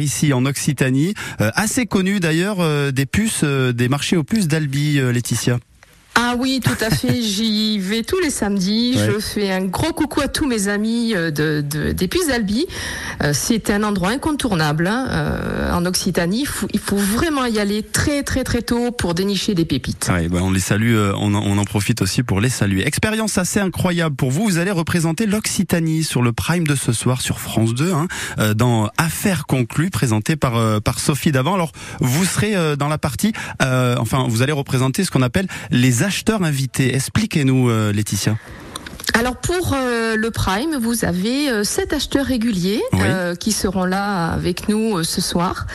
ici en Occitanie, assez connu d'ailleurs des puces, des marchés aux puces d'Albi, Laetitia. Ah oui, tout à fait. J'y vais tous les samedis. Je fais un gros coucou à tous mes amis euh, de, de des Puisalbi. Euh, c'est un endroit incontournable hein, euh, en Occitanie. Il faut, vraiment y aller très très très tôt pour dénicher des pépites. Ouais, ben on les salue. On, on, en profite aussi pour les saluer. Expérience assez incroyable pour vous. Vous allez représenter l'Occitanie sur le Prime de ce soir sur France 2, hein, dans Affaires conclues, présenté par par Sophie Davant. Alors vous serez dans la partie, enfin vous allez représenter ce qu'on appelle les acheteurs invités. Expliquez-nous, euh, Laetitia. Alors pour euh, le Prime, vous avez euh, sept acheteurs réguliers qui seront là avec nous ce soir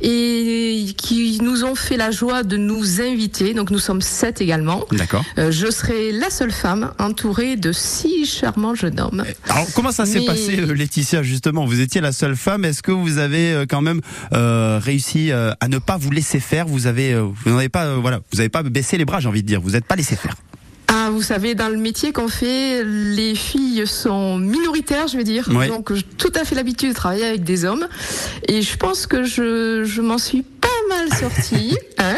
et qui nous ont fait la joie de nous inviter. Donc nous sommes sept également. D'accord. je serai la seule femme entourée de six charmants jeunes hommes. Alors comment ça s'est passé, Laetitia Justement, vous étiez la seule femme. Est-ce que vous avez quand même réussi à ne pas vous laisser faire? Vous avez, vous n'avez pas, voilà, vous n'avez pas baissé les bras, j'ai envie de dire. Vous n'êtes pas laissé faire. Vous savez, dans le métier qu'on fait, les filles sont minoritaires, je vais dire. Donc, j'ai tout à fait l'habitude de travailler avec des hommes. Et je pense que je, je m'en suis pas mal. Hein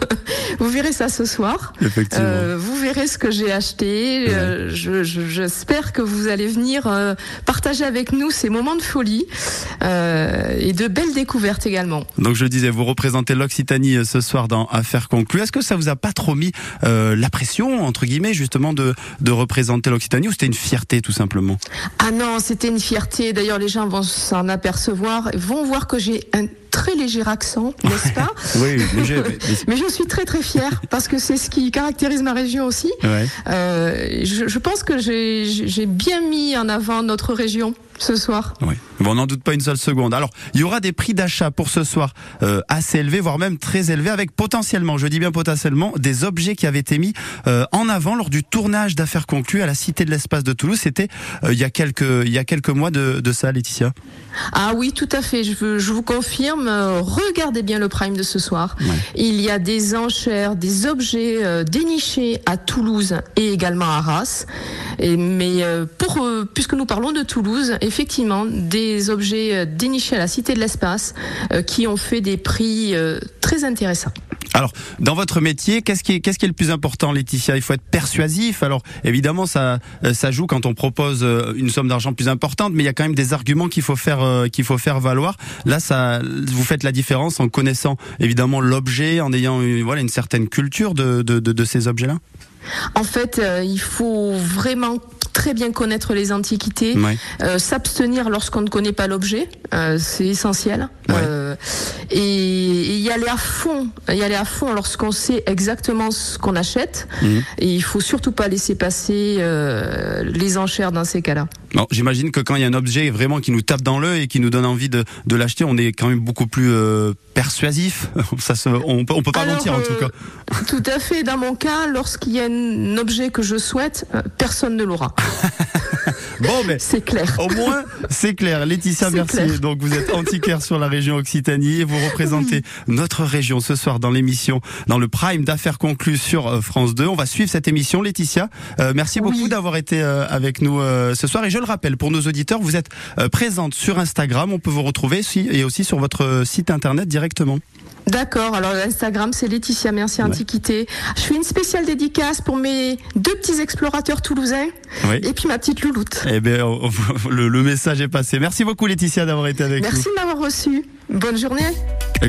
vous verrez ça ce soir. Euh, vous verrez ce que j'ai acheté. Euh, j'espère que vous allez venir euh, partager avec nous ces moments de folie et de belles découvertes également. Donc je disais, vous représentez l'Occitanie ce soir dans Affaires conclues. Est-ce que ça vous a pas trop mis la pression, entre guillemets, justement, de, de représenter l'Occitanie ou c'était une fierté tout simplement? Ah non, c'était une fierté. D'ailleurs, les gens vont s'en apercevoir, vont voir que j'ai un très léger accent, n'est-ce pas Oui, léger. Mais... je suis très très fière parce que c'est ce qui caractérise ma région aussi. Euh, je, je, pense que j'ai bien mis en avant notre région ce soir. Oui, on n'en doute pas une seule seconde. Alors, il y aura des prix d'achat pour ce soir euh, assez élevés, voire même très élevés, avec potentiellement, je dis bien potentiellement, des objets qui avaient été mis euh, en avant lors du tournage d'affaires conclues à la Cité de l'Espace de Toulouse. C'était euh, il y a quelques il y a quelques mois de, de ça, Laetitia. Ah oui, tout à fait. Je, je vous confirme. regardez bien le prime de ce soir. Il y a des enchères, des objets dénichés à Toulouse et également à Arras. Et, mais pour puisque nous parlons de Toulouse effectivement des objets euh, dénichés à la Cité de l'Espace euh, qui ont fait des prix euh, très intéressants. Alors, dans votre métier, qu'est-ce qui est, qu'est-ce qui est le plus important, Laetitia? Il faut être persuasif. Alors, évidemment, ça, ça joue quand on propose une somme d'argent plus importante, mais il y a quand même des arguments qu'il faut faire, qu'il faut faire valoir. Là, ça, vous faites la différence en connaissant évidemment l'objet, en ayant une, voilà une certaine culture de, de, de, de ces objets-là. En fait, il faut vraiment très bien connaître les antiquités, euh, s'abstenir lorsqu'on ne connaît pas l'objet, euh, c'est essentiel. Euh, et, y aller à fond, y aller à fond lorsqu'on sait exactement ce qu'on achète. Mhm. Et il faut surtout pas laisser passer les enchères dans ces cas-là. J'imagine que quand il y a un objet vraiment qui nous tape dans l'œil et qui nous donne envie de, de l'acheter, on est quand même beaucoup plus persuasif. Ça se, on, peut, on peut pas mentir en tout cas. Tout à fait. Dans mon cas, lorsqu'il y a un objet que je souhaite, personne ne l'aura. bon, mais c'est clair. Au moins, c'est clair. Laetitia merci. Donc, vous êtes antiquaire sur la région Occitanie et vous représentez notre région ce soir dans l'émission, dans le prime d'affaires conclues sur euh, France 2. On va suivre cette émission, Laetitia. Euh, merci beaucoup d'avoir été euh, avec nous ce soir. Et je le rappelle, pour nos auditeurs, vous êtes présente sur Instagram. On peut vous retrouver et aussi sur votre site internet directement. D'accord, alors Instagram c'est Laetitia Merci Antiquité. Je fais une spéciale dédicace pour mes deux petits explorateurs toulousains et puis ma petite louloute. Eh bien, le, message est passé. Merci beaucoup Laetitia d'avoir été avec nous. Merci de m'avoir reçu. Bonne journée.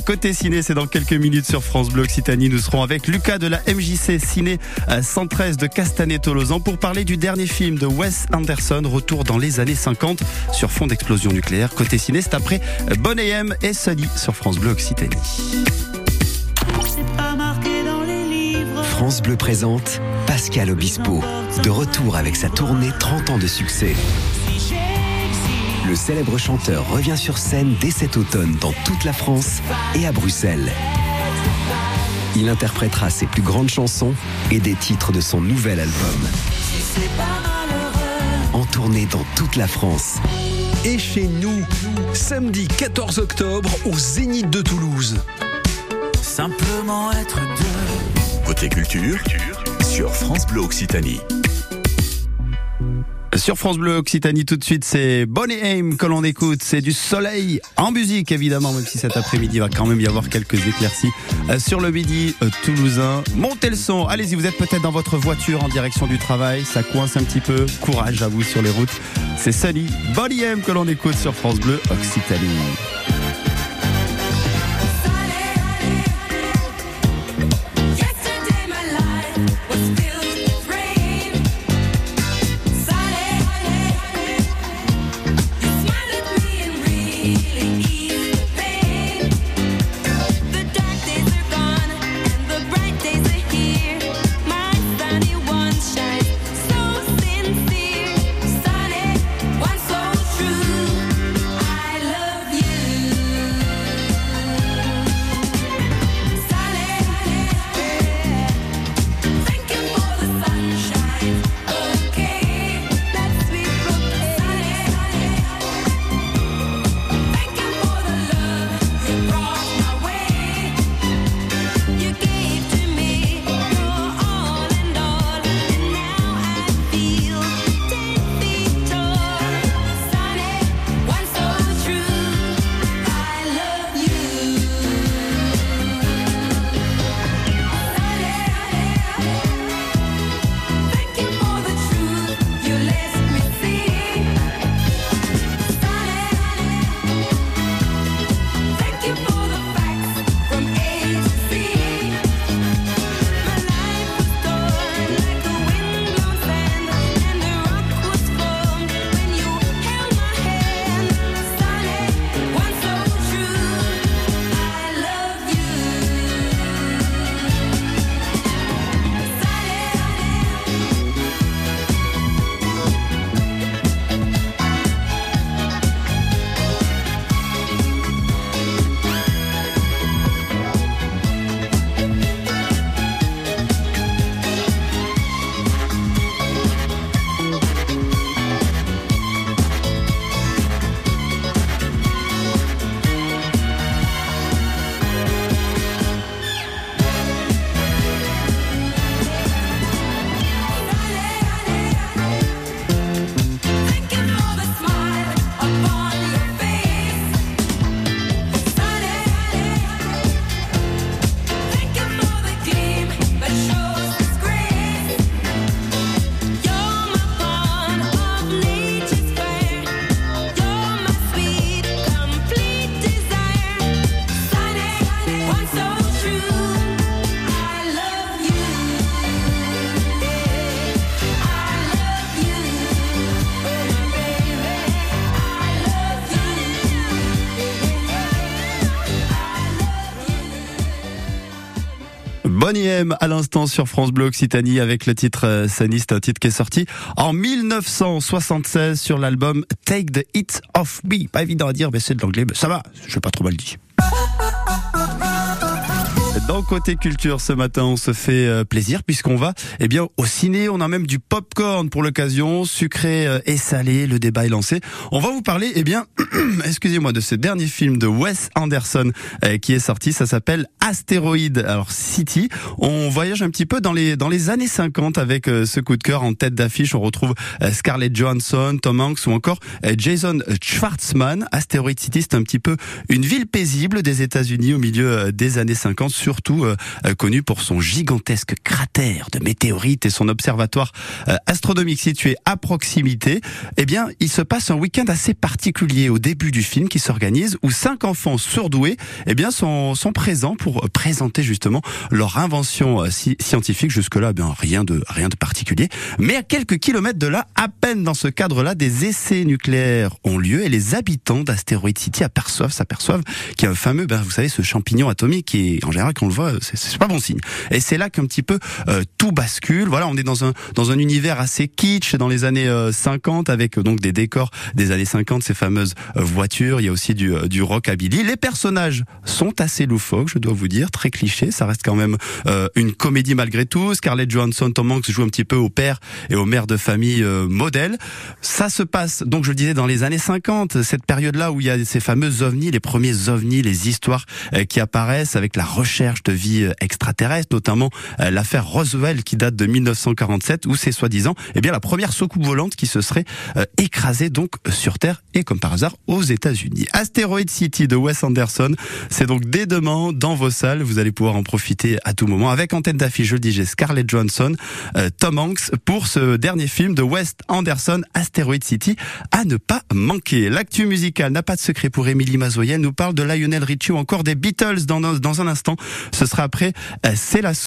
Côté ciné, c'est dans quelques minutes sur France Bleu Occitanie. Nous serons avec Lucas de la MJC Ciné 113 de Castanet-Tolosan pour parler du dernier film de Wes Anderson, Retour dans les années 50 sur fond d'explosion nucléaire. Côté ciné, c'est après Bonnet M et Sunny sur France Bleu Occitanie. France Bleu présente Pascal Obispo, de retour avec sa tournée 30 ans de succès. Le célèbre chanteur revient sur scène dès cet automne dans toute la France et à Bruxelles. Il interprétera ses plus grandes chansons et des titres de son nouvel album. En tournée dans toute la France. Et chez nous, samedi 14 octobre au Zénith de Toulouse. Simplement être deux. Côté culture, sur France Bleu Occitanie. Sur France Bleu Occitanie tout de suite, c'est Bonnie Aim que l'on écoute. C'est du soleil en musique évidemment, même si cet après-midi va quand même y avoir quelques éclaircies euh, sur le midi euh, toulousain. Montez le son, allez-y, vous êtes peut-être dans votre voiture en direction du travail, ça coince un petit peu. Courage à vous sur les routes. C'est Sunny, Bonnie Aim que l'on écoute sur France Bleu Occitanie. really easy. Bonnie M à l'instant sur France Bleu Occitanie avec le titre euh, Saniste, un titre qui est sorti en 1976 sur l'album Take the Hit Off Me. Pas évident à dire, mais c'est de l'anglais, mais ça va, je vais pas trop mal dit. Dans côté culture ce matin, on se fait euh, plaisir puisqu'on va eh bien au ciné, on a même du popcorn pour l'occasion, sucré euh, et salé, le débat est lancé. On va vous parler eh bien excusez-moi de ce dernier film de Wes Anderson euh, qui est sorti, ça s'appelle Astéroïde. Alors City, on voyage un petit peu dans les dans les années 50 avec ce coup de cœur en tête d'affiche, on retrouve Scarlett Johansson, Tom Hanks ou encore Jason Schwartzman. Astéroïde City, c'est un petit peu une ville paisible des États-Unis au milieu des années 50 sur surtout euh, euh, connu pour son gigantesque cratère de météorites et son observatoire euh, astronomique situé à proximité. Eh bien, il se passe un week-end assez particulier au début du film qui s'organise où cinq enfants surdoués eh bien, sont, sont présents pour présenter justement leur invention scientifique. Jusque-là, eh bien, rien de, rien de particulier. Mais à quelques kilomètres de là, à peine dans ce cadre-là, des essais nucléaires ont lieu et les habitants d'Asteroid City aperçoivent, s'aperçoivent qu'il y a un fameux, ben, vous savez, ce champignon atomique qui est en général on le voit, c'est pas bon signe. Et c'est là qu'un petit peu euh, tout bascule. Voilà, on est dans un dans un univers assez kitsch dans les années 50 euh, avec euh, donc des décors des années 50, ces fameuses voitures. Il y a aussi du du rockabilly. Les personnages sont assez loufoques, je dois vous dire, très clichés. Ça reste quand même une comédie malgré tout. Scarlett Johansson, Tom Hanks joue un petit peu au père et aux mères de famille modèle. Ça se passe donc je le disais dans les années 50, cette période-là où il y a ces fameux ovnis, les premiers ovnis, les histoires qui apparaissent avec la recherche de vie extraterrestre, notamment l'affaire Roswell qui date de 1947 où c'est soi-disant eh bien la première soucoupe volante qui se serait écrasée donc sur Terre et comme par hasard aux États-Unis. Asteroid City de Wes Anderson, c'est donc dès demain dans vos salles, vous allez pouvoir en profiter à tout moment avec antenne d'affiche, je le Scarlett Johansson, Tom Hanks pour ce dernier film de Wes Anderson, Asteroid City, à ne pas manquer. L'actu musicale n'a pas de secret pour Émilie Mazoyen, nous parle de Lionel Richie ou encore des Beatles dans, dans un instant. Ce sera après C'est la